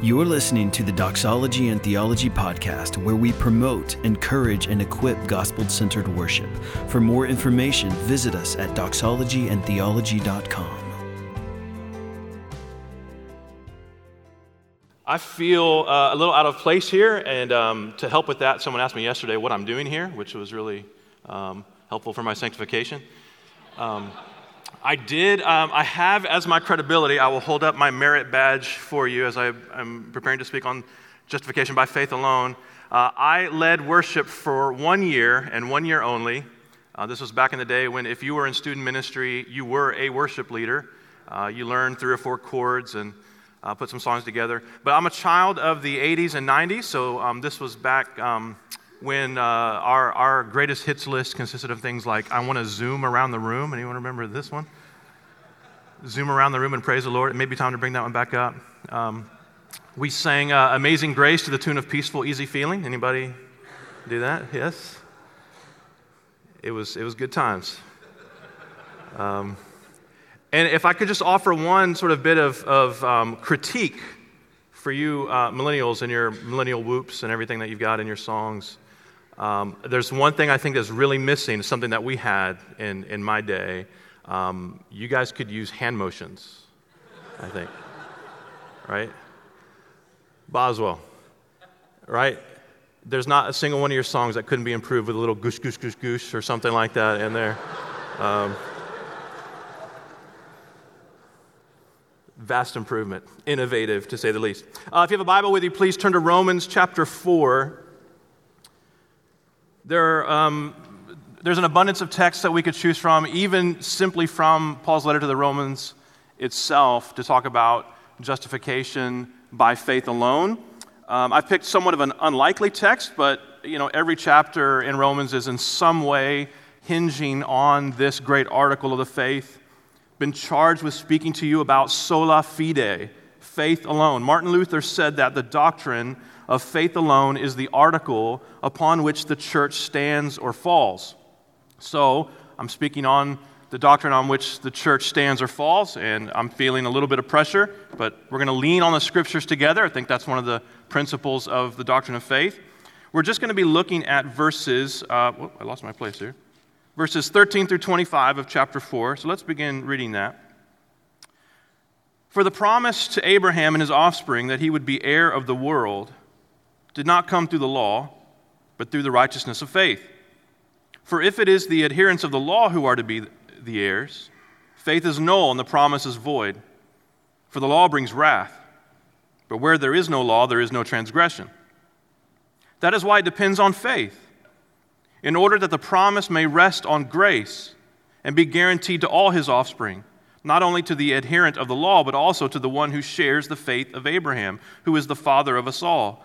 You're listening to the Doxology and Theology podcast, where we promote, encourage, and equip gospel centered worship. For more information, visit us at doxologyandtheology.com. I feel uh, a little out of place here, and um, to help with that, someone asked me yesterday what I'm doing here, which was really um, helpful for my sanctification. Um, I did. Um, I have as my credibility, I will hold up my merit badge for you as I am preparing to speak on justification by faith alone. Uh, I led worship for one year and one year only. Uh, this was back in the day when, if you were in student ministry, you were a worship leader. Uh, you learned three or four chords and uh, put some songs together. But I'm a child of the 80s and 90s, so um, this was back um, when uh, our, our greatest hits list consisted of things like I want to zoom around the room. Anyone remember this one? Zoom around the room and praise the Lord. It may be time to bring that one back up. Um, we sang uh, Amazing Grace to the tune of Peaceful, Easy Feeling. Anybody do that? Yes? It was, it was good times. Um, and if I could just offer one sort of bit of, of um, critique for you uh, millennials and your millennial whoops and everything that you've got in your songs. Um, there's one thing I think that's really missing, something that we had in, in my day. Um, you guys could use hand motions, I think. right? Boswell, right? There's not a single one of your songs that couldn't be improved with a little goosh, goosh, goosh, goosh or something like that in there. Um, vast improvement, innovative to say the least. Uh, if you have a Bible with you, please turn to Romans chapter 4. There, um, there's an abundance of texts that we could choose from, even simply from Paul's letter to the Romans itself, to talk about justification by faith alone. Um, I've picked somewhat of an unlikely text, but you know every chapter in Romans is in some way hinging on this great article of the faith. Been charged with speaking to you about sola fide, faith alone. Martin Luther said that the doctrine of faith alone is the article upon which the church stands or falls. So, I'm speaking on the doctrine on which the church stands or falls, and I'm feeling a little bit of pressure, but we're going to lean on the scriptures together. I think that's one of the principles of the doctrine of faith. We're just going to be looking at verses. Uh, whoop, I lost my place here. Verses 13 through 25 of chapter 4. So let's begin reading that. For the promise to Abraham and his offspring that he would be heir of the world did not come through the law, but through the righteousness of faith. For if it is the adherents of the law who are to be the heirs, faith is null and the promise is void. For the law brings wrath. But where there is no law, there is no transgression. That is why it depends on faith, in order that the promise may rest on grace and be guaranteed to all his offspring, not only to the adherent of the law, but also to the one who shares the faith of Abraham, who is the father of us all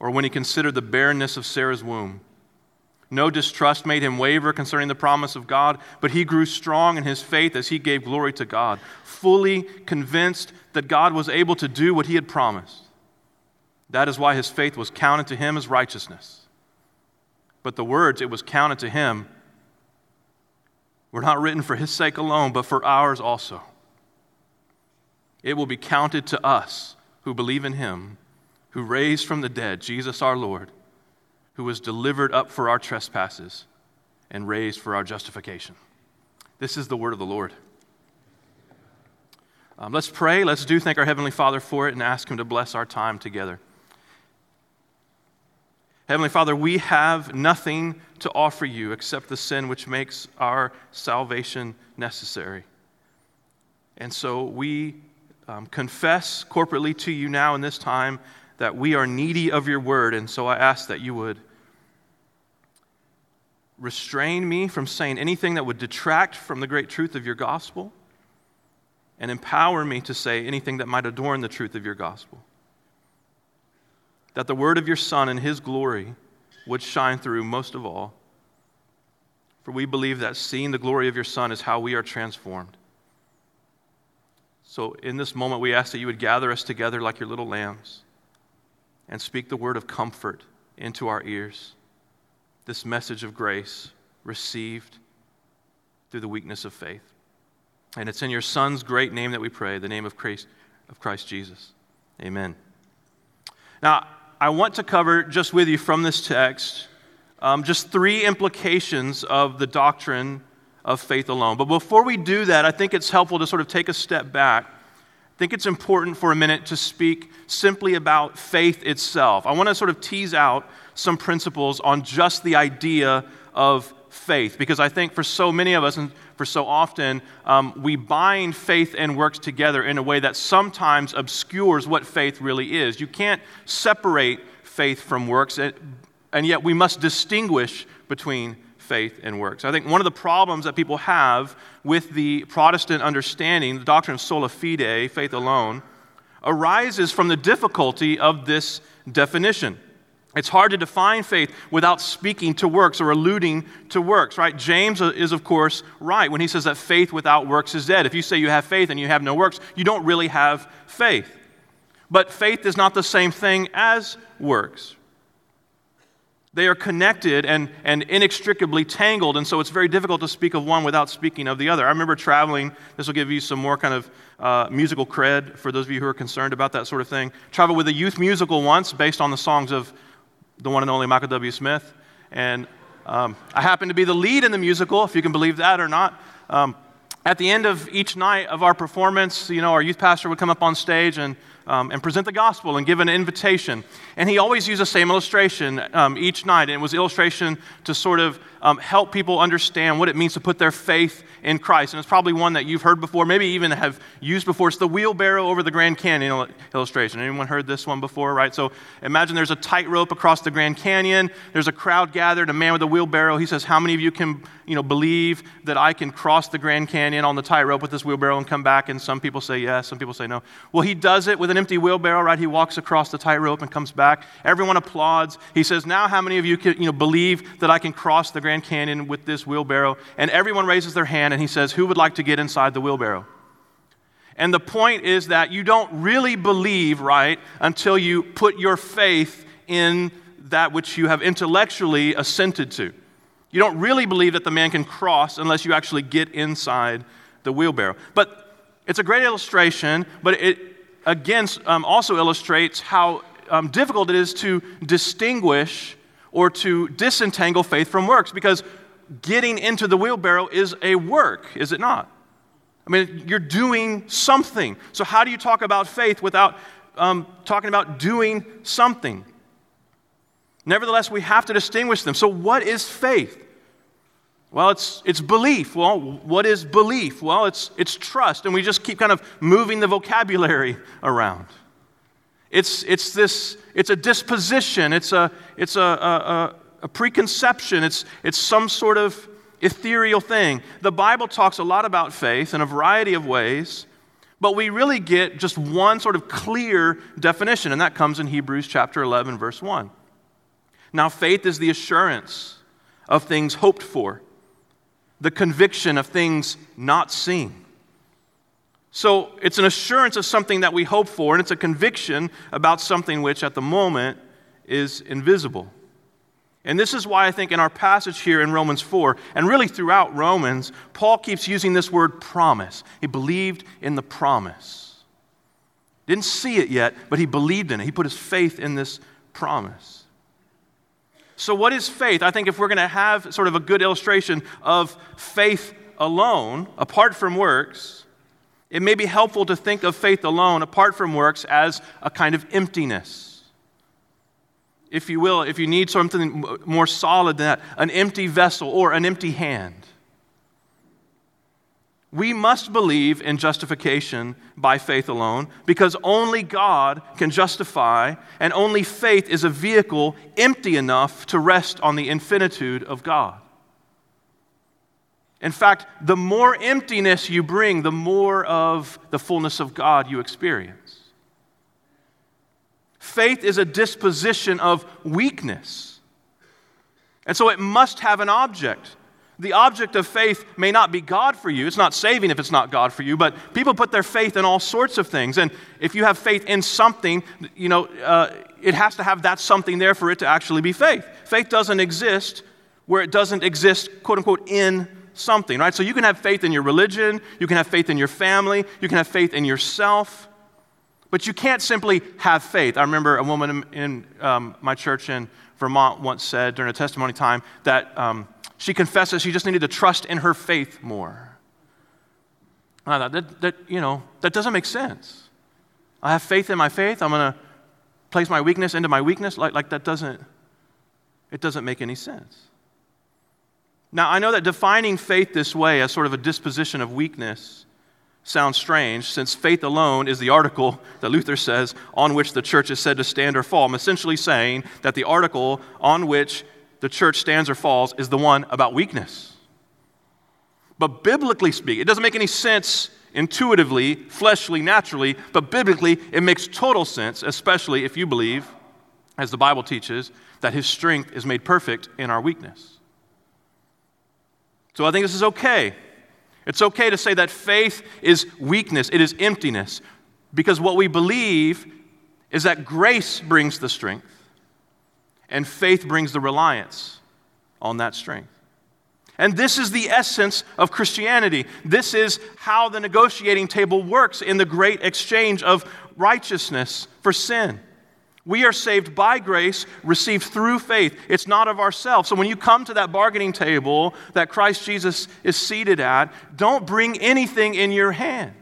or when he considered the barrenness of Sarah's womb. No distrust made him waver concerning the promise of God, but he grew strong in his faith as he gave glory to God, fully convinced that God was able to do what he had promised. That is why his faith was counted to him as righteousness. But the words, it was counted to him, were not written for his sake alone, but for ours also. It will be counted to us who believe in him who raised from the dead Jesus our Lord, who was delivered up for our trespasses and raised for our justification. This is the word of the Lord. Um, let's pray. Let's do thank our Heavenly Father for it and ask Him to bless our time together. Heavenly Father, we have nothing to offer you except the sin which makes our salvation necessary. And so we um, confess corporately to you now in this time that we are needy of your word. And so I ask that you would restrain me from saying anything that would detract from the great truth of your gospel and empower me to say anything that might adorn the truth of your gospel. that the word of your Son and his glory would shine through most of all. For we believe that seeing the glory of your Son is how we are transformed. So, in this moment, we ask that you would gather us together like your little lambs and speak the word of comfort into our ears. This message of grace received through the weakness of faith. And it's in your Son's great name that we pray, the name of Christ, of Christ Jesus. Amen. Now, I want to cover just with you from this text um, just three implications of the doctrine of faith alone. But before we do that, I think it's helpful to sort of take a step back. I think it's important for a minute to speak simply about faith itself. I want to sort of tease out some principles on just the idea of faith because I think for so many of us and for so often, um, we bind faith and works together in a way that sometimes obscures what faith really is. You can't separate faith from works, and yet we must distinguish between faith and works. I think one of the problems that people have with the Protestant understanding, the doctrine of sola fide, faith alone, arises from the difficulty of this definition. It's hard to define faith without speaking to works or alluding to works, right? James is, of course, right when he says that faith without works is dead. If you say you have faith and you have no works, you don't really have faith. But faith is not the same thing as works. They are connected and, and inextricably tangled, and so it's very difficult to speak of one without speaking of the other. I remember traveling, this will give you some more kind of uh, musical cred for those of you who are concerned about that sort of thing. Traveled with a youth musical once based on the songs of the one and only Michael W. Smith. And um, I happened to be the lead in the musical, if you can believe that or not. Um, at the end of each night of our performance, you know, our youth pastor would come up on stage and um, and present the gospel and give an invitation. And he always used the same illustration um, each night. And it was illustration to sort of um, help people understand what it means to put their faith in Christ. And it's probably one that you've heard before, maybe even have used before. It's the wheelbarrow over the Grand Canyon illustration. Anyone heard this one before, right? So imagine there's a tightrope across the Grand Canyon. There's a crowd gathered, a man with a wheelbarrow. He says, How many of you can you know, believe that I can cross the Grand Canyon on the tightrope with this wheelbarrow and come back? And some people say yes, some people say no. Well, he does it with an empty wheelbarrow, right? He walks across the tightrope and comes back. Everyone applauds. He says, Now, how many of you can, you know, believe that I can cross the Grand Canyon with this wheelbarrow? And everyone raises their hand and he says, Who would like to get inside the wheelbarrow? And the point is that you don't really believe, right, until you put your faith in that which you have intellectually assented to. You don't really believe that the man can cross unless you actually get inside the wheelbarrow. But it's a great illustration, but it again um, also illustrates how um, difficult it is to distinguish or to disentangle faith from works because getting into the wheelbarrow is a work, is it not? I mean, you're doing something. So, how do you talk about faith without um, talking about doing something? Nevertheless, we have to distinguish them. So, what is faith? Well, it's, it's belief. Well, what is belief? Well, it's, it's trust. And we just keep kind of moving the vocabulary around. It's, it's, this, it's a disposition, it's a, it's a, a, a preconception, it's, it's some sort of ethereal thing. The Bible talks a lot about faith in a variety of ways, but we really get just one sort of clear definition, and that comes in Hebrews chapter 11, verse 1. Now, faith is the assurance of things hoped for the conviction of things not seen. So it's an assurance of something that we hope for, and it's a conviction about something which at the moment is invisible. And this is why I think in our passage here in Romans 4, and really throughout Romans, Paul keeps using this word promise. He believed in the promise. Didn't see it yet, but he believed in it. He put his faith in this promise. So, what is faith? I think if we're going to have sort of a good illustration of faith alone, apart from works, it may be helpful to think of faith alone, apart from works, as a kind of emptiness. If you will, if you need something more solid than that, an empty vessel or an empty hand. We must believe in justification by faith alone because only God can justify, and only faith is a vehicle empty enough to rest on the infinitude of God. In fact, the more emptiness you bring, the more of the fullness of God you experience. Faith is a disposition of weakness. And so it must have an object. The object of faith may not be God for you. It's not saving if it's not God for you, but people put their faith in all sorts of things. And if you have faith in something, you know, uh, it has to have that something there for it to actually be faith. Faith doesn't exist where it doesn't exist, quote unquote, in something, right? So you can have faith in your religion, you can have faith in your family, you can have faith in yourself, but you can't simply have faith. I remember a woman in, um, my church in Vermont once said during a testimony time that um, she confessed that she just needed to trust in her faith more. And I thought, that, that, you know, that doesn't make sense. I have faith in my faith, I'm going to place my weakness into my weakness. Like, like that doesn't, it doesn't make any sense. Now, I know that defining faith this way as sort of a disposition of weakness sounds strange, since faith alone is the article that Luther says on which the church is said to stand or fall. I'm essentially saying that the article on which the church stands or falls is the one about weakness. But biblically speaking, it doesn't make any sense intuitively, fleshly, naturally, but biblically, it makes total sense, especially if you believe, as the Bible teaches, that his strength is made perfect in our weakness. So I think this is okay. It's okay to say that faith is weakness, it is emptiness, because what we believe is that grace brings the strength, and faith brings the reliance on that strength. And this is the essence of Christianity. This is how the negotiating table works in the great exchange of righteousness for sin. We are saved by grace, received through faith. It's not of ourselves. So when you come to that bargaining table that Christ Jesus is seated at, don't bring anything in your hand.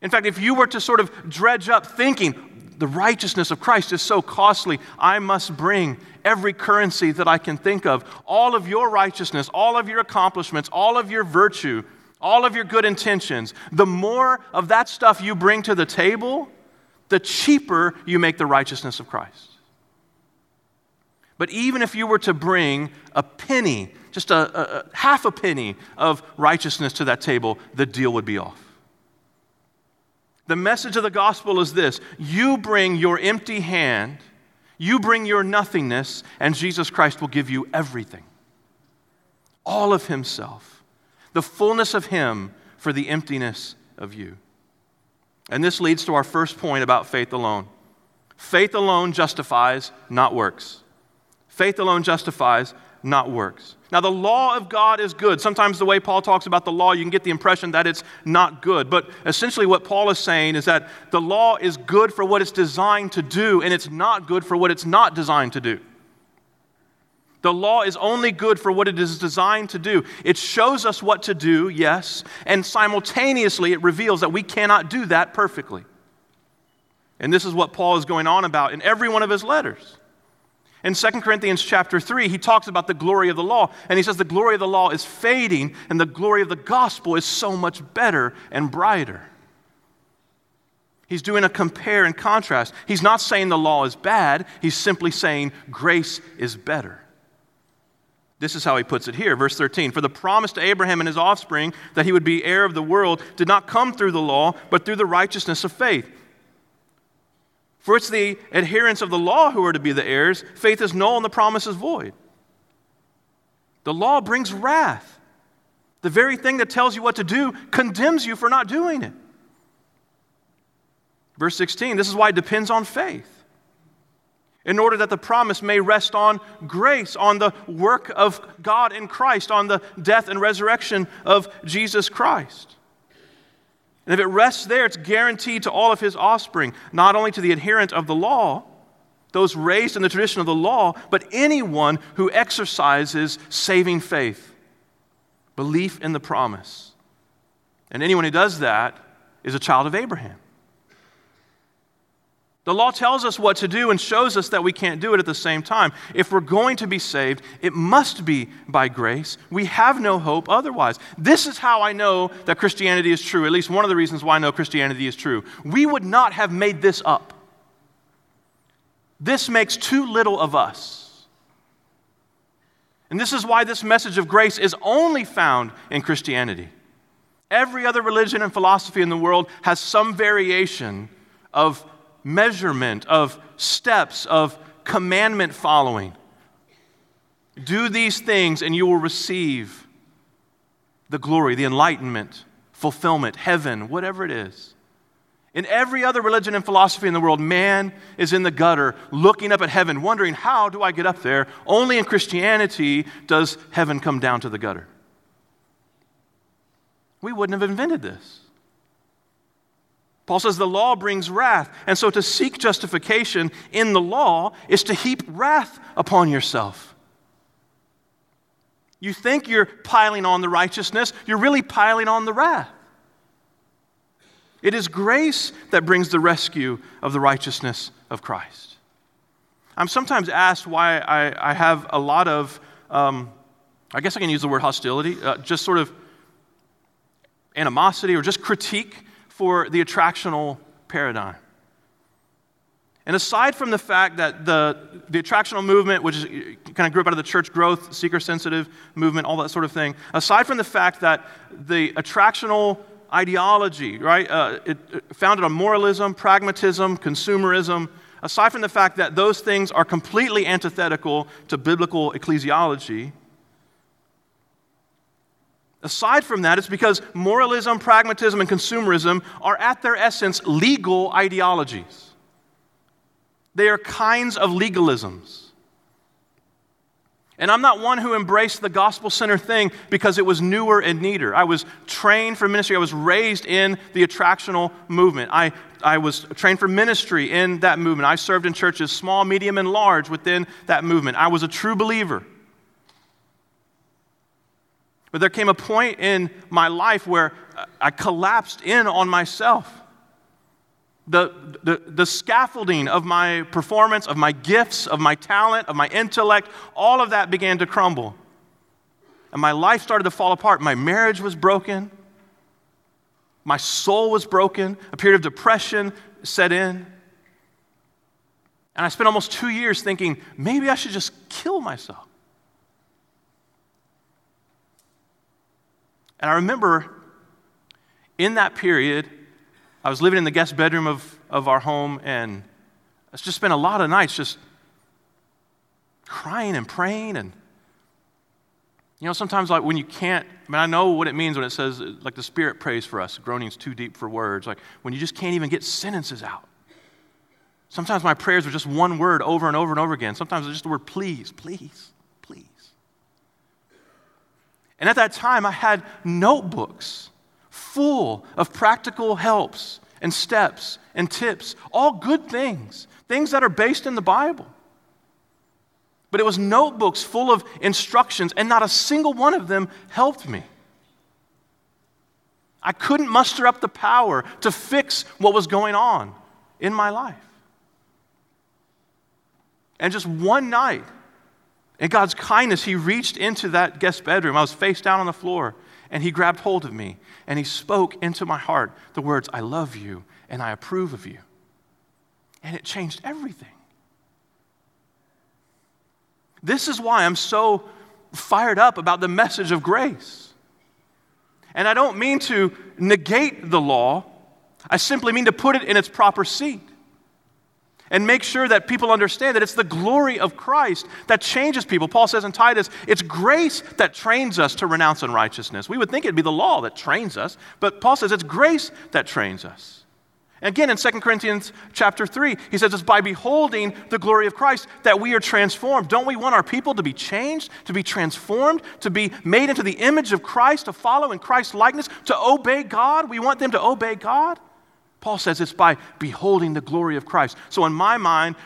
In fact, if you were to sort of dredge up thinking, the righteousness of Christ is so costly, I must bring every currency that I can think of, all of your righteousness, all of your accomplishments, all of your virtue, all of your good intentions. The more of that stuff you bring to the table, the cheaper you make the righteousness of Christ. But even if you were to bring a penny, just a, a, a, half a penny of righteousness to that table, the deal would be off. The message of the gospel is this you bring your empty hand, you bring your nothingness, and Jesus Christ will give you everything. All of Himself, the fullness of Him for the emptiness of you. And this leads to our first point about faith alone. Faith alone justifies, not works. Faith alone justifies, not works. Now, the law of God is good. Sometimes the way Paul talks about the law, you can get the impression that it's not good. But essentially, what Paul is saying is that the law is good for what it's designed to do, and it's not good for what it's not designed to do. The law is only good for what it is designed to do. It shows us what to do, yes, and simultaneously it reveals that we cannot do that perfectly. And this is what Paul is going on about in every one of his letters. In 2 Corinthians chapter 3, he talks about the glory of the law, and he says the glory of the law is fading, and the glory of the gospel is so much better and brighter. He's doing a compare and contrast. He's not saying the law is bad, he's simply saying grace is better. This is how he puts it here, verse 13. For the promise to Abraham and his offspring that he would be heir of the world did not come through the law, but through the righteousness of faith. For it's the adherents of the law who are to be the heirs. Faith is null and the promise is void. The law brings wrath. The very thing that tells you what to do condemns you for not doing it. Verse 16, this is why it depends on faith in order that the promise may rest on grace, on the work of God in Christ, on the death and resurrection of Jesus Christ. And if it rests there, it's guaranteed to all of his offspring, not only to the adherent of the law, those raised in the tradition of the law, but anyone who exercises saving faith, belief in the promise. And anyone who does that is a child of Abraham. The law tells us what to do and shows us that we can't do it at the same time. If we're going to be saved, it must be by grace. We have no hope otherwise. This is how I know that Christianity is true, at least one of the reasons why I know Christianity is true. We would not have made this up. This makes too little of us. And this is why this message of grace is only found in Christianity. Every other religion and philosophy in the world has some variation of measurement, of steps, of commandment following. Do these things and you will receive the glory, the enlightenment, fulfillment, heaven, whatever it is. In every other religion and philosophy in the world, man is in the gutter looking up at heaven, wondering, how do I get up there? Only in Christianity does heaven come down to the gutter. We wouldn't have invented this. Paul says the law brings wrath. And so to seek justification in the law is to heap wrath upon yourself. You think you're piling on the righteousness, you're really piling on the wrath. It is grace that brings the rescue of the righteousness of Christ. I'm sometimes asked why I, I have a lot of, um, I guess I can use the word hostility, uh, just sort of animosity or just critique for the attractional paradigm. And aside from the fact that the, the attractional movement, which kind of grew up out of the church growth, seeker sensitive movement, all that sort of thing, aside from the fact that the attractional ideology, right, uh, it, it founded on moralism, pragmatism, consumerism, aside from the fact that those things are completely antithetical to biblical ecclesiology, Aside from that, it's because moralism, pragmatism, and consumerism are at their essence legal ideologies. They are kinds of legalisms. And I'm not one who embraced the gospel center thing because it was newer and neater. I was trained for ministry. I was raised in the attractional movement. I, I was trained for ministry in that movement. I served in churches, small, medium, and large, within that movement. I was a true believer. But there came a point in my life where I collapsed in on myself. The, the, the, scaffolding of my performance, of my gifts, of my talent, of my intellect, all of that began to crumble. And my life started to fall apart. My marriage was broken. My soul was broken. A period of depression set in. And I spent almost two years thinking, maybe I should just kill myself. And I remember in that period, I was living in the guest bedroom of, of our home, and I just spent a lot of nights just crying and praying. And, you know, sometimes, like, when you can't, I mean, I know what it means when it says, like, the Spirit prays for us, groaning's too deep for words. Like, when you just can't even get sentences out. Sometimes my prayers were just one word over and over and over again. Sometimes it's just the word please, please. And at that time, I had notebooks full of practical helps and steps and tips, all good things, things that are based in the Bible. But it was notebooks full of instructions, and not a single one of them helped me. I couldn't muster up the power to fix what was going on in my life. And just one night, in God's kindness, He reached into that guest bedroom. I was face down on the floor, and He grabbed hold of me, and He spoke into my heart the words, I love you, and I approve of you. And it changed everything. This is why I'm so fired up about the message of grace. And I don't mean to negate the law, I simply mean to put it in its proper seat and make sure that people understand that it's the glory of Christ that changes people. Paul says in Titus, it's grace that trains us to renounce unrighteousness. We would think it'd be the law that trains us, but Paul says it's grace that trains us. Again, in 2 Corinthians chapter 3, he says it's by beholding the glory of Christ that we are transformed. Don't we want our people to be changed, to be transformed, to be made into the image of Christ, to follow in Christ's likeness, to obey God? We want them to obey God. Paul says it's by beholding the glory of Christ. So, in my mind,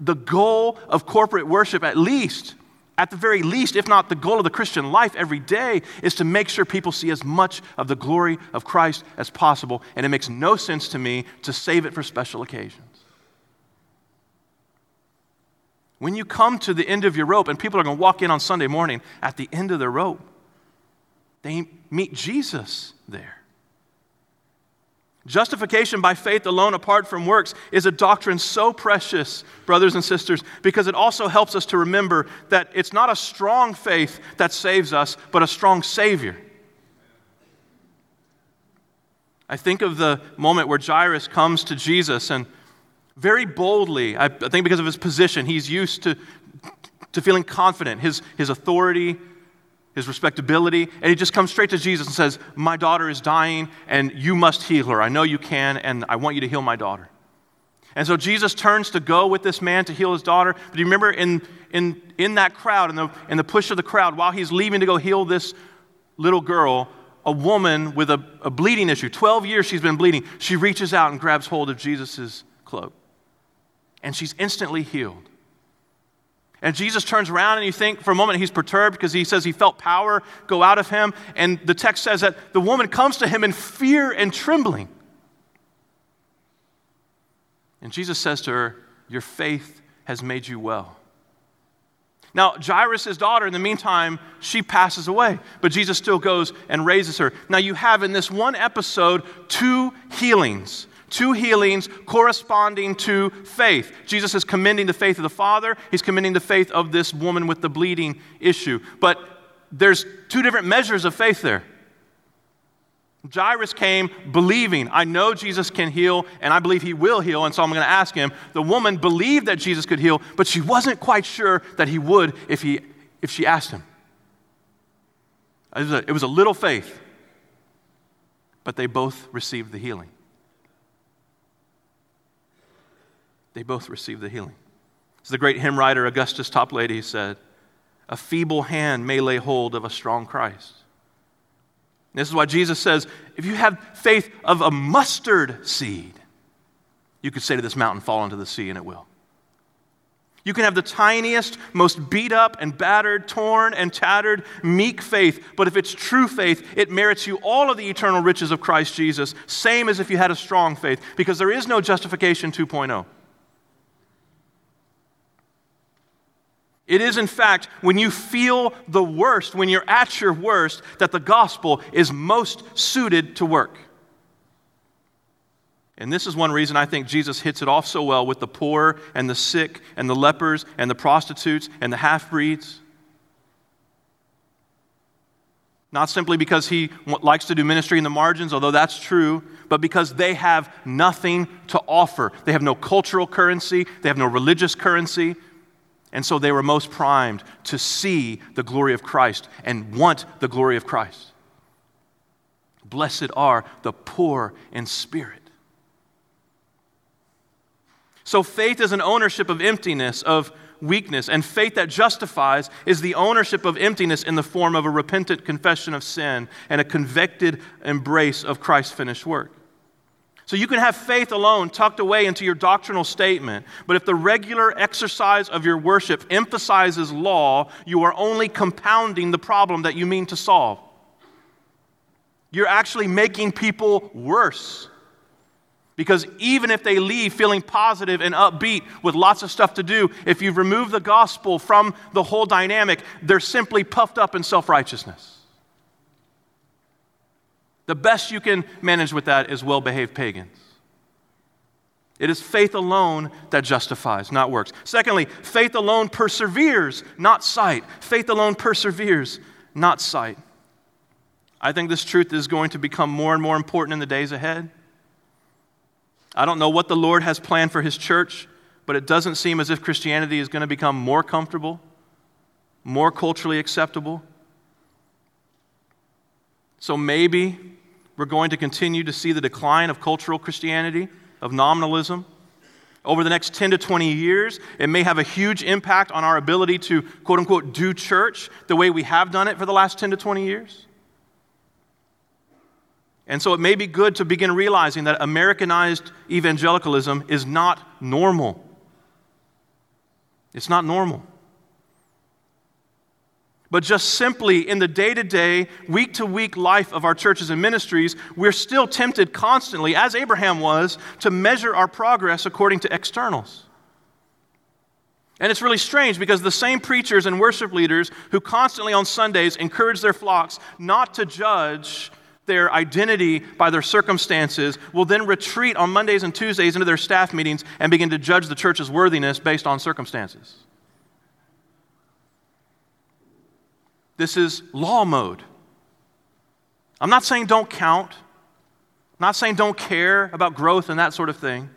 the goal of corporate worship, at least, at the very least, if not the goal of the Christian life every day, is to make sure people see as much of the glory of Christ as possible. And it makes no sense to me to save it for special occasions. When you come to the end of your rope, and people are going to walk in on Sunday morning at the end of their rope, they meet Jesus there. Justification by faith alone, apart from works, is a doctrine so precious, brothers and sisters, because it also helps us to remember that it's not a strong faith that saves us, but a strong Savior. I think of the moment where Jairus comes to Jesus and very boldly, I think because of his position, he's used to, to feeling confident, his, his authority, his respectability, and he just comes straight to Jesus and says, My daughter is dying, and you must heal her. I know you can, and I want you to heal my daughter. And so Jesus turns to go with this man to heal his daughter. But you remember in, in, in that crowd, in the, in the push of the crowd, while he's leaving to go heal this little girl, a woman with a, a bleeding issue, 12 years she's been bleeding, she reaches out and grabs hold of Jesus' cloak. And she's instantly healed. And Jesus turns around and you think for a moment he's perturbed because he says he felt power go out of him. And the text says that the woman comes to him in fear and trembling. And Jesus says to her, Your faith has made you well. Now, Jairus' daughter, in the meantime, she passes away, but Jesus still goes and raises her. Now, you have in this one episode two healings two healings corresponding to faith. Jesus is commending the faith of the Father, he's commending the faith of this woman with the bleeding issue. But there's two different measures of faith there. Jairus came believing, I know Jesus can heal, and I believe he will heal, and so I'm going to ask him. The woman believed that Jesus could heal, but she wasn't quite sure that he would if, he, if she asked him. It was, a, it was a little faith, but they both received the healing. They both received the healing. As the great hymn writer Augustus Toplady said, a feeble hand may lay hold of a strong Christ. This is why Jesus says, if you have faith of a mustard seed, you could say to this mountain, fall into the sea, and it will. You can have the tiniest, most beat up and battered, torn and tattered, meek faith, but if it's true faith, it merits you all of the eternal riches of Christ Jesus, same as if you had a strong faith, because there is no justification 2.0. It is, in fact, when you feel the worst, when you're at your worst, that the gospel is most suited to work. And this is one reason I think Jesus hits it off so well with the poor and the sick and the lepers and the prostitutes and the half breeds. Not simply because he likes to do ministry in the margins, although that's true, but because they have nothing to offer. They have no cultural currency, they have no religious currency, and so they were most primed to see the glory of Christ and want the glory of Christ. Blessed are the poor in spirit. So faith is an ownership of emptiness, of weakness, and faith that justifies is the ownership of emptiness in the form of a repentant confession of sin and a convicted embrace of Christ's finished work. So you can have faith alone tucked away into your doctrinal statement, but if the regular exercise of your worship emphasizes law, you are only compounding the problem that you mean to solve. You're actually making people worse. Because even if they leave feeling positive and upbeat with lots of stuff to do, if you remove the gospel from the whole dynamic, they're simply puffed up in self righteousness. The best you can manage with that is well behaved pagans. It is faith alone that justifies, not works. Secondly, faith alone perseveres, not sight. Faith alone perseveres, not sight. I think this truth is going to become more and more important in the days ahead. I don't know what the Lord has planned for His church, but it doesn't seem as if Christianity is going to become more comfortable, more culturally acceptable. So maybe we're going to continue to see the decline of cultural Christianity, of nominalism. Over the next 10 to 20 years, it may have a huge impact on our ability to, quote unquote, do church the way we have done it for the last 10 to 20 years. And so it may be good to begin realizing that Americanized evangelicalism is not normal. It's not normal but just simply in the day to day, week to week life of our churches and ministries, we're still tempted constantly, as Abraham was, to measure our progress according to externals. And it's really strange because the same preachers and worship leaders who constantly on Sundays encourage their flocks not to judge their identity by their circumstances will then retreat on Mondays and Tuesdays into their staff meetings and begin to judge the church's worthiness based on circumstances. This is law mode. I'm not saying don't count. I'm not saying don't care about growth and that sort of thing.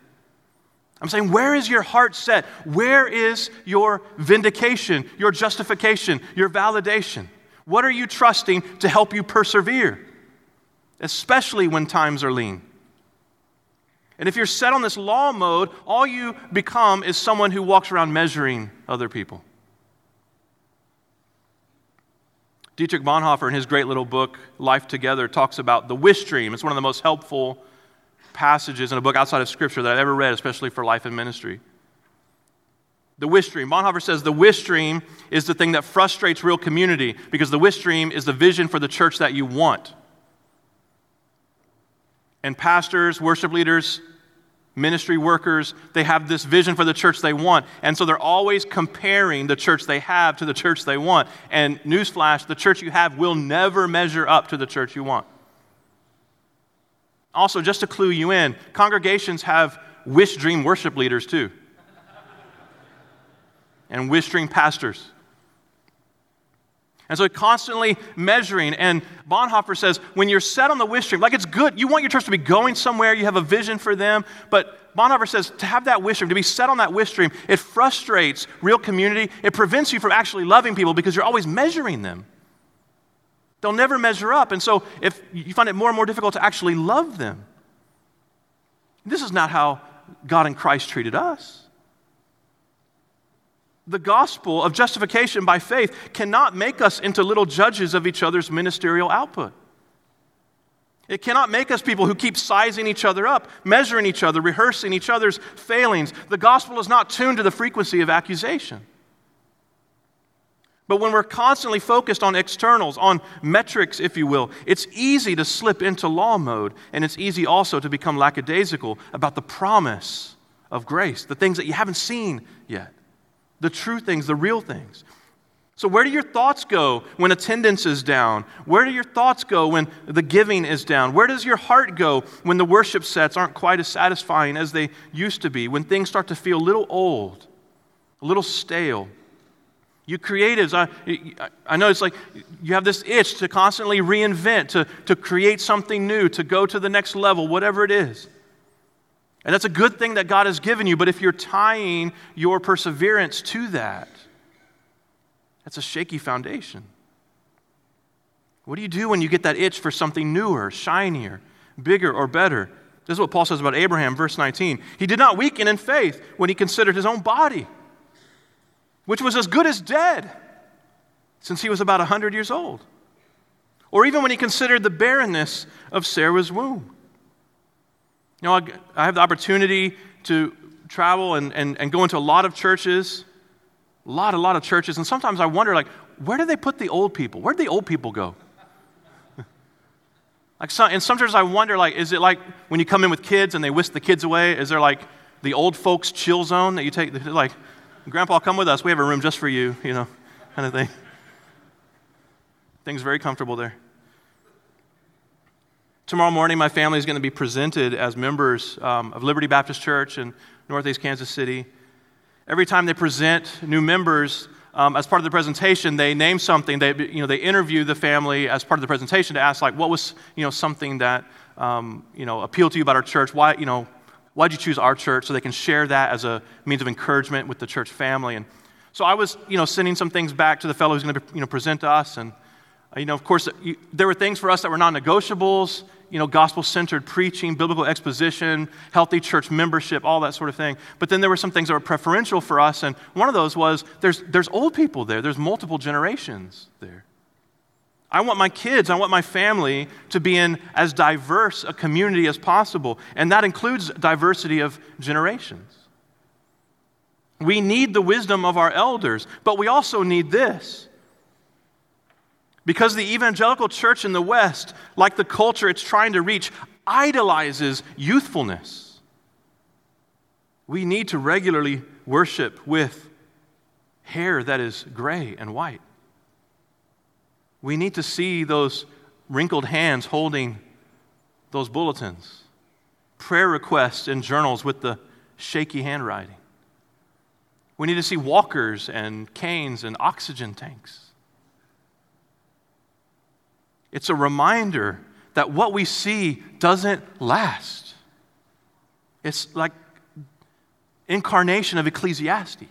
I'm saying, where is your heart set? Where is your vindication, your justification, your validation? What are you trusting to help you persevere, especially when times are lean? And if you're set on this law mode, all you become is someone who walks around measuring other people. Dietrich Bonhoeffer, in his great little book, Life Together, talks about the wish dream. It's one of the most helpful passages in a book outside of Scripture that I've ever read, especially for life and ministry. The wish dream. Bonhoeffer says the wish dream is the thing that frustrates real community because the wish dream is the vision for the church that you want. And pastors, worship leaders, ministry workers, they have this vision for the church they want. And so they're always comparing the church they have to the church they want. And newsflash, the church you have will never measure up to the church you want. Also, just to clue you in, congregations have wish dream worship leaders too, and wish dream pastors. And so constantly measuring. And Bonhoeffer says, when you're set on the wish dream, like it's good, you want your church to be going somewhere, you have a vision for them, but Bonhoeffer says to have that wish dream, to be set on that wish dream, it frustrates real community. It prevents you from actually loving people because you're always measuring them. They'll never measure up. And so if you find it more and more difficult to actually love them. This is not how God and Christ treated us. The gospel of justification by faith cannot make us into little judges of each other's ministerial output. It cannot make us people who keep sizing each other up, measuring each other, rehearsing each other's failings. The gospel is not tuned to the frequency of accusation. But when we're constantly focused on externals, on metrics, if you will, it's easy to slip into law mode, and it's easy also to become lackadaisical about the promise of grace, the things that you haven't seen yet, the true things, the real things. So, where do your thoughts go when attendance is down? Where do your thoughts go when the giving is down? Where does your heart go when the worship sets aren't quite as satisfying as they used to be? When things start to feel a little old, a little stale? You creatives, I, I know it's like you have this itch to constantly reinvent, to, to create something new, to go to the next level, whatever it is. And that's a good thing that God has given you, but if you're tying your perseverance to that, that's a shaky foundation. What do you do when you get that itch for something newer, shinier, bigger, or better? This is what Paul says about Abraham, verse 19. He did not weaken in faith when he considered his own body which was as good as dead since he was about 100 years old. Or even when he considered the barrenness of Sarah's womb. You know, I, have the opportunity to travel and, and, and go into a lot of churches, a lot, a lot of churches, and sometimes I wonder, like, where do they put the old people? Where do the old people go? like, some, in some churches, I wonder, like, is it like when you come in with kids and they whisk the kids away? Is there like the old folks chill zone that you take? Like, Grandpa, come with us. We have a room just for you, you know, kind of thing. Things very comfortable there. Tomorrow morning, my family is going to be presented as members um, of Liberty Baptist Church in Northeast Kansas City. Every time they present new members, um, as part of the presentation, they name something. They, you know, they interview the family as part of the presentation to ask, like, what was, you know, something that, um, you know, appealed to you about our church? Why, you know, Why'd you choose our church? So they can share that as a means of encouragement with the church family. And so I was, you know, sending some things back to the fellow who's going to, you know, present to us. And, Uh, you know, of course, uh, you, there were things for us that were non-negotiables, you know, gospel-centered preaching, biblical exposition, healthy church membership, all that sort of thing. But then there were some things that were preferential for us. And one of those was there's, there's old people there. There's multiple generations there. I want my kids, I want my family to be in as diverse a community as possible, and that includes diversity of generations. We need the wisdom of our elders, but we also need this. Because the evangelical church in the West, like the culture it's trying to reach, idolizes youthfulness. We need to regularly worship with hair that is gray and white. We need to see those wrinkled hands holding those bulletins, prayer requests and journals with the shaky handwriting. We need to see walkers and canes and oxygen tanks. It's a reminder that what we see doesn't last. It's like incarnation of Ecclesiastes.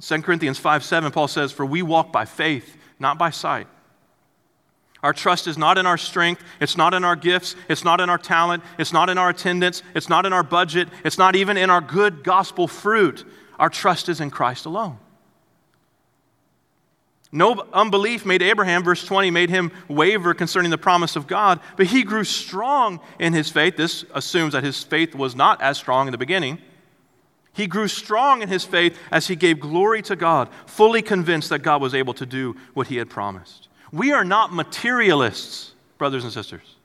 2 Corinthians 5 7, Paul says, For we walk by faith, not by sight. Our trust is not in our strength. It's not in our gifts. It's not in our talent. It's not in our attendance. It's not in our budget. It's not even in our good gospel fruit. Our trust is in Christ alone. No unbelief made Abraham, verse 20, made him waver concerning the promise of God, but he grew strong in his faith. This assumes that his faith was not as strong in the beginning. He grew strong in his faith as he gave glory to God, fully convinced that God was able to do what he had promised. We are not materialists, brothers and sisters.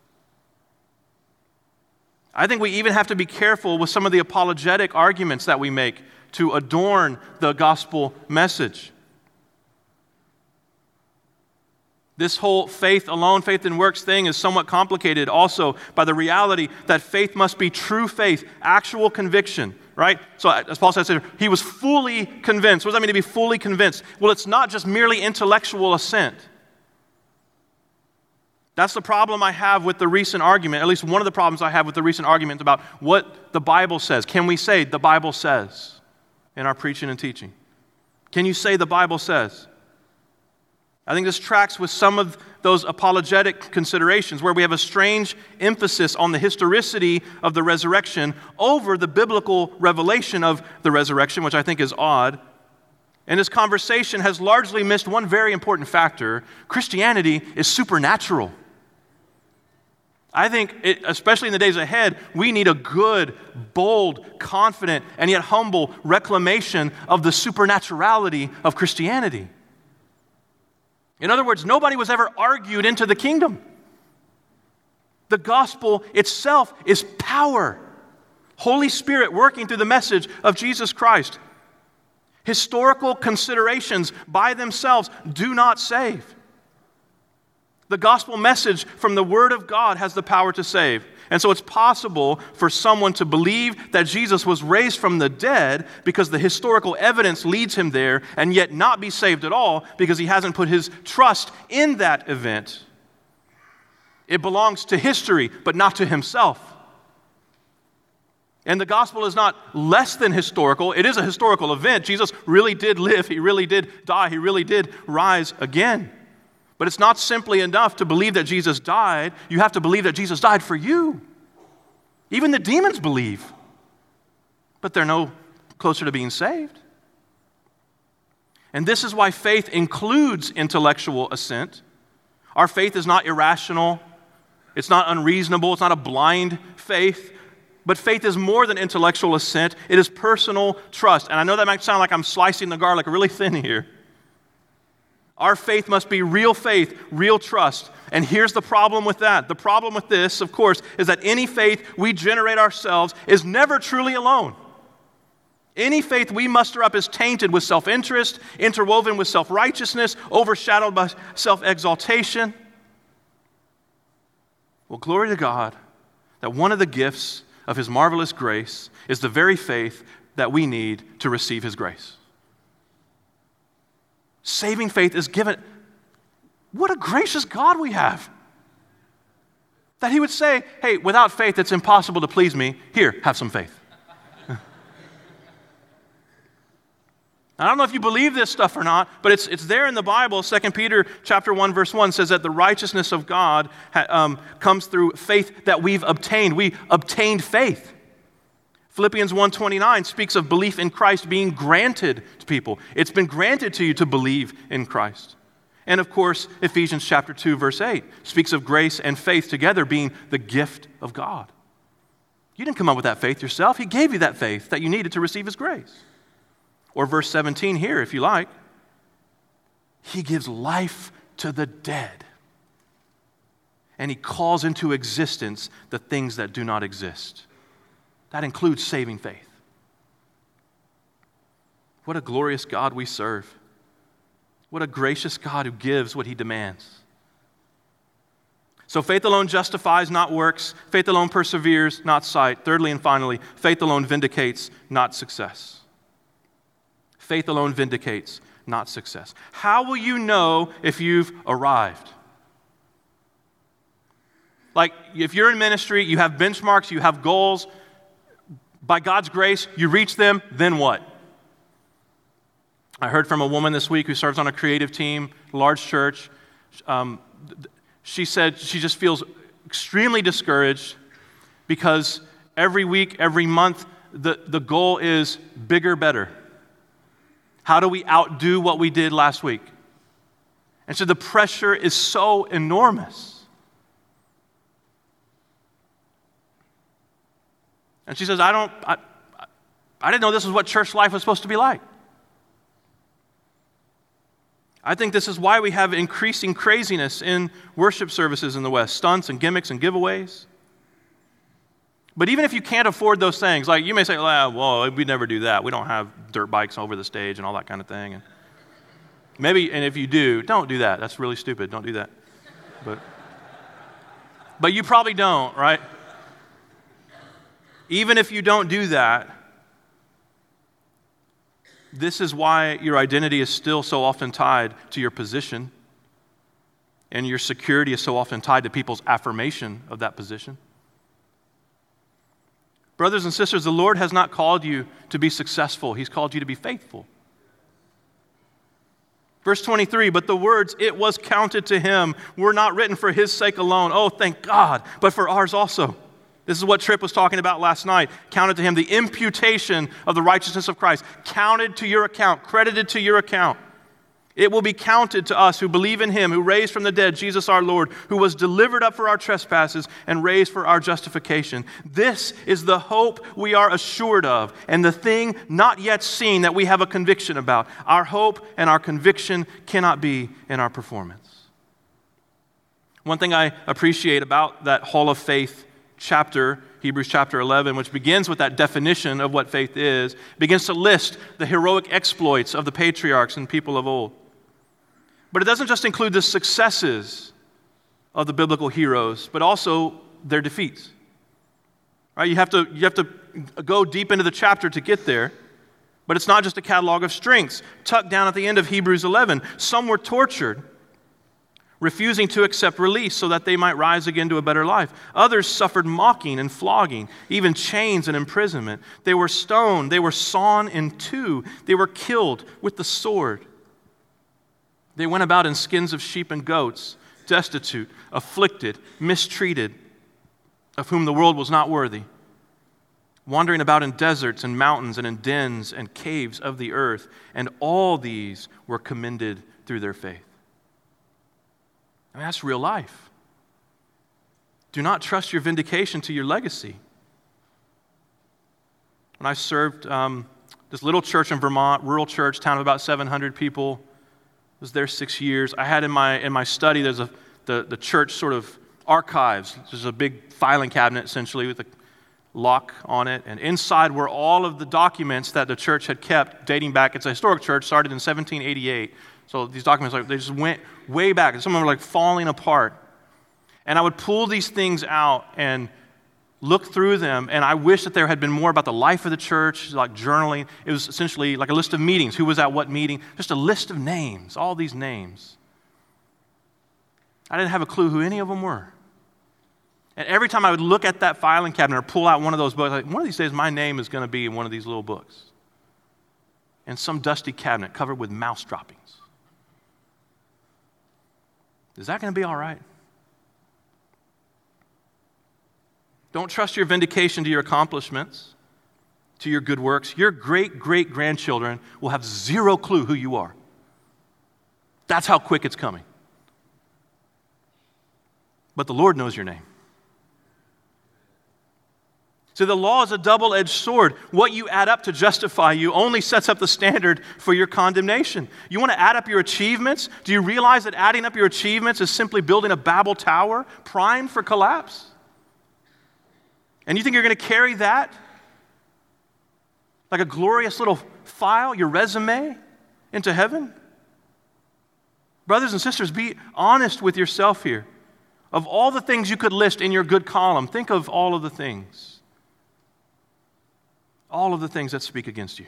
I think we even have to be careful with some of the apologetic arguments that we make to adorn the gospel message. This whole faith alone, faith in works thing is somewhat complicated also by the reality that faith must be true faith, actual conviction, right? So, uh, as Paul says, he was fully convinced. What does that mean to be fully convinced? Well, it's not just merely intellectual assent. That's the problem I have with the recent argument, at least one of the problems I have with the recent argument about what the Bible says. Can we say the Bible says in our preaching and teaching? Can you say the Bible says? I think this tracks with some of those apologetic considerations where we have a strange emphasis on the historicity of the resurrection over the biblical revelation of the resurrection, which I think is odd. And this conversation has largely missed one very important factor Christianity is supernatural. I think, it, especially in the days ahead, we need a good, bold, confident, and yet humble reclamation of the supernaturality of Christianity. In other words, nobody was ever argued into the kingdom. The gospel itself is power. Holy Spirit working through the message of Jesus Christ. Historical considerations by themselves do not save. The gospel message from the Word of God has the power to save. And so it's possible for someone to believe that Jesus was raised from the dead because the historical evidence leads him there and yet not be saved at all because he hasn't put his trust in that event. It belongs to history, but not to himself. And the gospel is not less than historical. It is a historical event. Jesus really did live, he really did die, he really did rise again. But it's not simply enough to believe that Jesus died, you have to believe that Jesus died for you. Even the demons believe, but they're no closer to being saved. And this is why faith includes intellectual assent. Our faith is not irrational, it's not unreasonable, it's not a blind faith. But faith is more than intellectual assent, it is personal trust. And I know that might sound like I'm slicing the garlic really thin here. Our faith must be real faith, real trust. And here's the problem with that. The problem with this, of course, is that any faith we generate ourselves is never truly alone. Any faith we muster up is tainted with self interest, interwoven with self righteousness, overshadowed by self exaltation. Well, glory to God that one of the gifts of His marvelous grace is the very faith that we need to receive His grace. Saving faith is given. What a gracious God we have. That He would say, hey, without faith, it's impossible to please me. Here, have some faith. I don't know if you believe this stuff or not, but it's, it's there in the Bible. 2 Peter chapter 1, verse 1 says that the righteousness of God ha, um, comes through faith that we've obtained. We obtained faith. Philippians 1:29 speaks of belief in Christ being granted to people. It's been granted to you to believe in Christ. And of course, Ephesians chapter 2 verse 8 speaks of grace and faith together being the gift of God. You didn't come up with that faith yourself. He gave you that faith that you needed to receive his grace. Or verse 17 here if you like. He gives life to the dead. And he calls into existence the things that do not exist. That includes saving faith. What a glorious God we serve. What a gracious God who gives what he demands. So faith alone justifies, not works. Faith alone perseveres, not sight. Thirdly and finally, faith alone vindicates, not success. Faith alone vindicates, not success. How will you know if you've arrived? Like, if you're in ministry, you have benchmarks, you have goals. By God's grace, you reach them, then what? I heard from a woman this week who serves on a creative team, large church. Um, she said she just feels extremely discouraged because every week, every month, the, the goal is bigger, better. How do we outdo what we did last week? And so the pressure is so enormous. And she says, I don't, I, I didn't know this was what church life was supposed to be like. I think this is why we have increasing craziness in worship services in the West stunts and gimmicks and giveaways. But even if you can't afford those things, like you may say, well, we never do that. We don't have dirt bikes over the stage and all that kind of thing. And maybe, and if you do, don't do that. That's really stupid. Don't do that. But, but you probably don't, right? Even if you don't do that, this is why your identity is still so often tied to your position, and your security is so often tied to people's affirmation of that position. Brothers and sisters, the Lord has not called you to be successful, He's called you to be faithful. Verse 23, but the words, it was counted to him, were not written for his sake alone. Oh, thank God, but for ours also. This is what Tripp was talking about last night. Counted to him the imputation of the righteousness of Christ, counted to your account, credited to your account. It will be counted to us who believe in him, who raised from the dead Jesus our Lord, who was delivered up for our trespasses and raised for our justification. This is the hope we are assured of, and the thing not yet seen that we have a conviction about. Our hope and our conviction cannot be in our performance. One thing I appreciate about that Hall of Faith chapter, Hebrews chapter 11, which begins with that definition of what faith is, begins to list the heroic exploits of the patriarchs and people of old. But it doesn't just include the successes of the biblical heroes, but also their defeats. Right? You have to, you have to go deep into the chapter to get there. But it's not just a catalog of strengths. Tucked down at the end of Hebrews 11, some were tortured refusing to accept release so that they might rise again to a better life. Others suffered mocking and flogging, even chains and imprisonment. They were stoned, they were sawn in two, they were killed with the sword. They went about in skins of sheep and goats, destitute, afflicted, mistreated, of whom the world was not worthy. Wandering about in deserts and mountains and in dens and caves of the earth, and all these were commended through their faith. I mean, that's real life. Do not trust your vindication to your legacy. When I served um, this little church in Vermont, rural church, town of about 700 people, was there six years. I had in my, in my study, there's a, the, the church sort of archives. There's a big filing cabinet, essentially, with a lock on it. And inside were all of the documents that the church had kept dating back. It's a historic church, started in 1788. So these documents, they just went way back, and some of them were like falling apart. And I would pull these things out and look through them, and I wish that there had been more about the life of the church, like journaling. It was essentially like a list of meetings. Who was at what meeting? Just a list of names, all these names. I didn't have a clue who any of them were. And every time I would look at that filing cabinet or pull out one of those books, like, one of these days my name is going to be in one of these little books. In some dusty cabinet covered with mouse droppings. Is that going to be all right? Don't trust your vindication to your accomplishments, to your good works. Your great great grandchildren will have zero clue who you are. That's how quick it's coming. But the Lord knows your name. So the law is a double edged sword. What you add up to justify you only sets up the standard for your condemnation. You want to add up your achievements? Do you realize that adding up your achievements is simply building a Babel tower primed for collapse? And you think you're going to carry that like a glorious little file, your resume, into heaven? Brothers and sisters, be honest with yourself here. Of all the things you could list in your good column, think of all of the things all of the things that speak against you.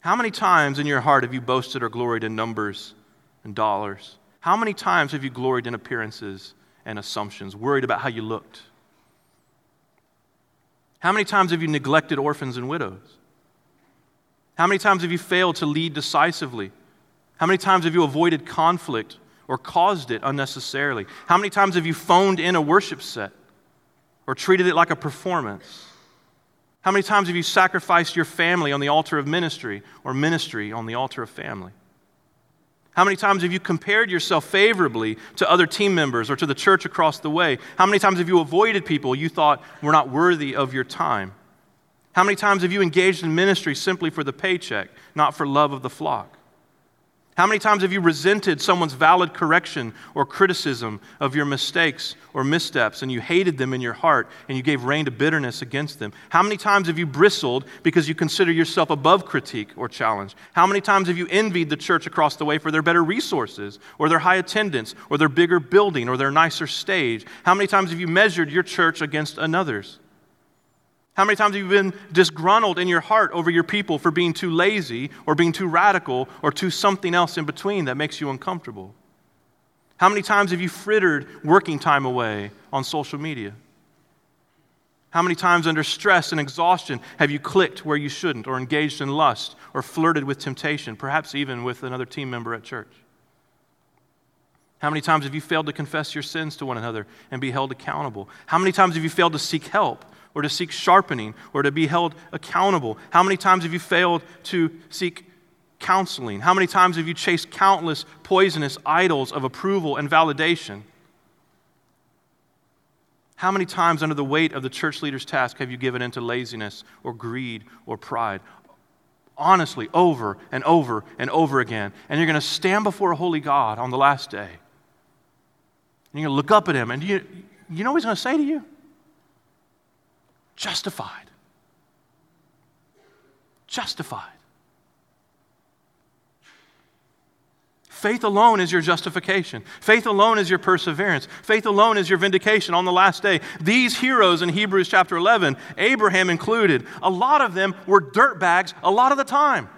How many times in your heart have you boasted or gloried in numbers and dollars? How many times have you gloried in appearances and assumptions, worried about how you looked? How many times have you neglected orphans and widows? How many times have you failed to lead decisively? How many times have you avoided conflict or caused it unnecessarily? How many times have you phoned in a worship set or treated it like a performance? How many times have you sacrificed your family on the altar of ministry or ministry on the altar of family? How many times have you compared yourself favorably to other team members or to the church across the way? How many times have you avoided people you thought were not worthy of your time? How many times have you engaged in ministry simply for the paycheck, not for love of the flock? How many times have you resented someone's valid correction or criticism of your mistakes or missteps and you hated them in your heart and you gave rein to bitterness against them? How many times have you bristled because you consider yourself above critique or challenge? How many times have you envied the church across the way for their better resources or their high attendance or their bigger building or their nicer stage? How many times have you measured your church against another's? How many times have you been disgruntled in your heart over your people for being too lazy or being too radical or too something else in between that makes you uncomfortable? How many times have you frittered working time away on social media? How many times under stress and exhaustion have you clicked where you shouldn't or engaged in lust or flirted with temptation, perhaps even with another team member at church? How many times have you failed to confess your sins to one another and be held accountable? How many times have you failed to seek help or to seek sharpening or to be held accountable? How many times have you failed to seek counseling? How many times have you chased countless poisonous idols of approval and validation? How many times, under the weight of the church leader's task, have you given into laziness or greed or pride? Honestly, over and over and over again. And you're going to stand before a holy God on the last day. And you're going to look up at him, and you, you know what he's going to say to you? Justified. Justified. Faith alone is your justification. Faith alone is your perseverance. Faith alone is your vindication on the last day. These heroes in Hebrews chapter 11, Abraham included, a lot of them were dirtbags a lot of the time.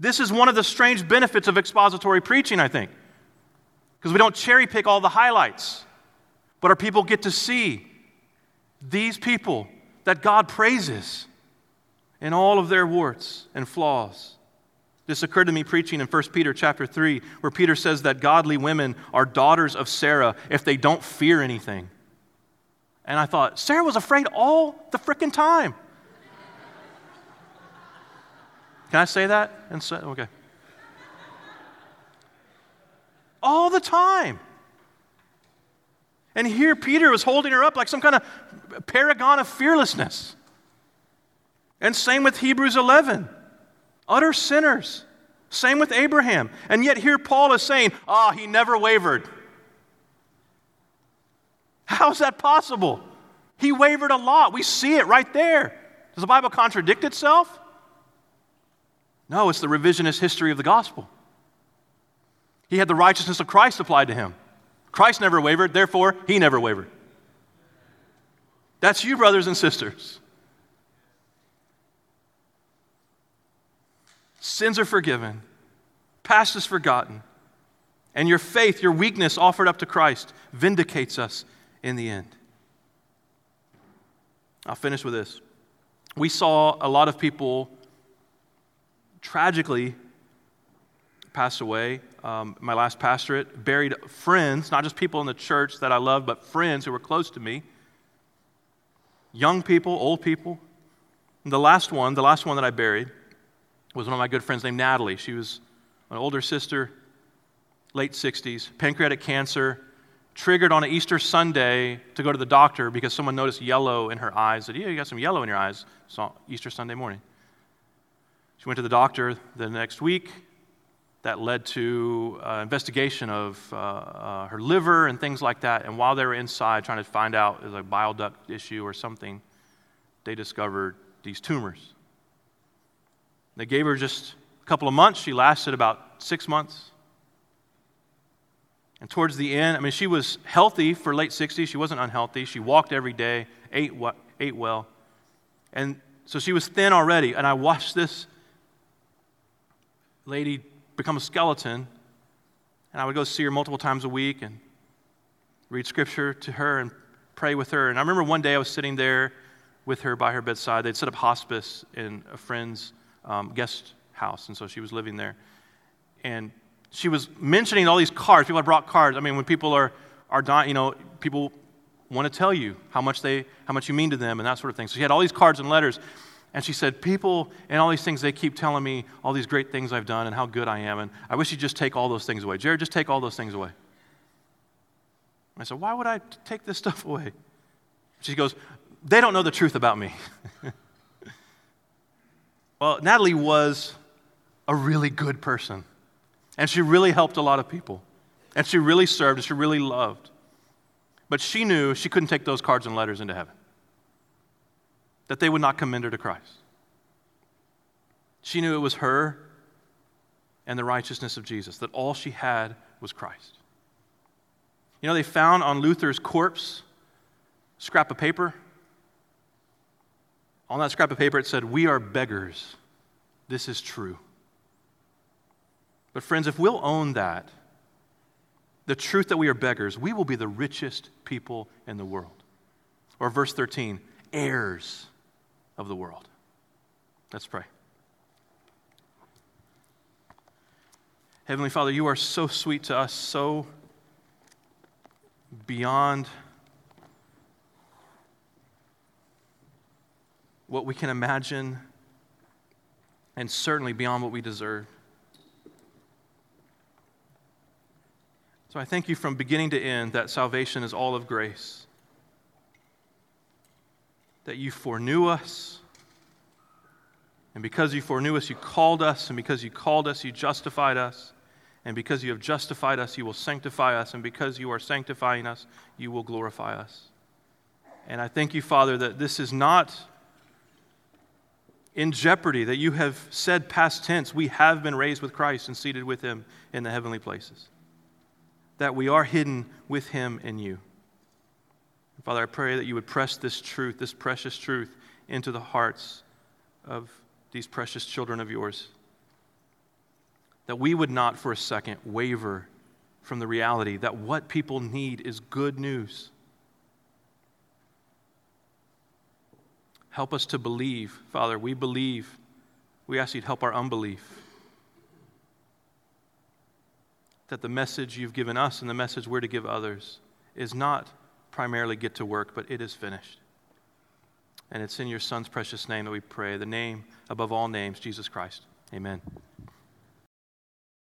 This is one of the strange benefits of expository preaching, I think, because we don't cherry pick all the highlights, but our people get to see these people that God praises in all of their warts and flaws. This occurred to me preaching in 1 Peter chapter 3, where Peter says that godly women are daughters of Sarah if they don't fear anything. And I thought, Sarah was afraid all the frickin' time. Can I say that? And say, okay. All the time. And here Peter was holding her up like some kind of paragon of fearlessness. And same with Hebrews 11. Utter sinners. Same with Abraham. And yet here Paul is saying, ah, oh, he never wavered. How is that possible? He wavered a lot. We see it right there. Does the Bible contradict itself? No, it's the revisionist history of the gospel. He had the righteousness of Christ applied to him. Christ never wavered, therefore, he never wavered. That's you, brothers and sisters. Sins are forgiven, past is forgotten, and your faith, your weakness offered up to Christ, vindicates us in the end. I'll finish with this. We saw a lot of people tragically pass away um, my last pastorate, buried friends, not just people in the church that I loved, but friends who were close to me. Young people, old people. And the last one, the last one that I buried, was one of my good friends named Natalie. She was an older sister, late 60s, pancreatic cancer, triggered on an Easter Sunday to go to the doctor because someone noticed yellow in her eyes. Said, Yeah, you got some yellow in your eyes. Saw Easter Sunday morning. She went to the doctor the next week that led to uh, investigation of uh, uh, her liver and things like that. And while they were inside trying to find out it was a bile duct issue or something, they discovered these tumors. They gave her just a couple of months. She lasted about six months. And towards the end, I mean, she was healthy for late 60s. She wasn't unhealthy. She walked every day, ate, ate well. And so she was thin already. And I watched this lady become a skeleton. And I would go see her multiple times a week. And read scripture to her and pray with her. And I remember one day I was sitting there with her by her bedside. They'd set up hospice in a friend's um, guest house, and so she was living there. And she was mentioning all these cards. People had brought cards. I mean, when people are, are dying, you know, people want to tell you how much, they, how much you mean to them and that sort of thing. So she had all these cards and letters. And she said, People and all these things, they keep telling me all these great things I've done and how good I am. And I wish you'd just take all those things away. Jared, just take all those things away. I said, Why would I take this stuff away? She goes, They don't know the truth about me. well, Natalie was a really good person. And she really helped a lot of people. And she really served and she really loved. But she knew she couldn't take those cards and letters into heaven, that they would not commend her to Christ. She knew it was her and the righteousness of Jesus, that all she had was Christ. You know, they found on Luther's corpse a scrap of paper. On that scrap of paper, it said, We are beggars. This is true. But, friends, if we'll own that, the truth that we are beggars, we will be the richest people in the world. Or verse 13, heirs of the world. Let's pray. Heavenly Father, you are so sweet to us, so beyond what we can imagine, and certainly beyond what we deserve. So I thank you from beginning to end that salvation is all of grace. That you foreknew us. And because you foreknew us, you called us. And because you called us, you justified us. And because you have justified us, you will sanctify us. And because you are sanctifying us, you will glorify us. And I thank you, Father, that this is not in jeopardy, that you have said past tense, we have been raised with Christ and seated with him in the heavenly places that we are hidden with Him in you. Father, I pray that you would press this truth, this precious truth, into the hearts of these precious children of yours. That we would not for a second waver from the reality that what people need is good news. Help us to believe, Father. We believe. We ask you to help our unbelief that the message you've given us and the message we're to give others is not primarily get to work, but it is finished. And it's in your Son's precious name that we pray, the name above all names, Jesus Christ. Amen.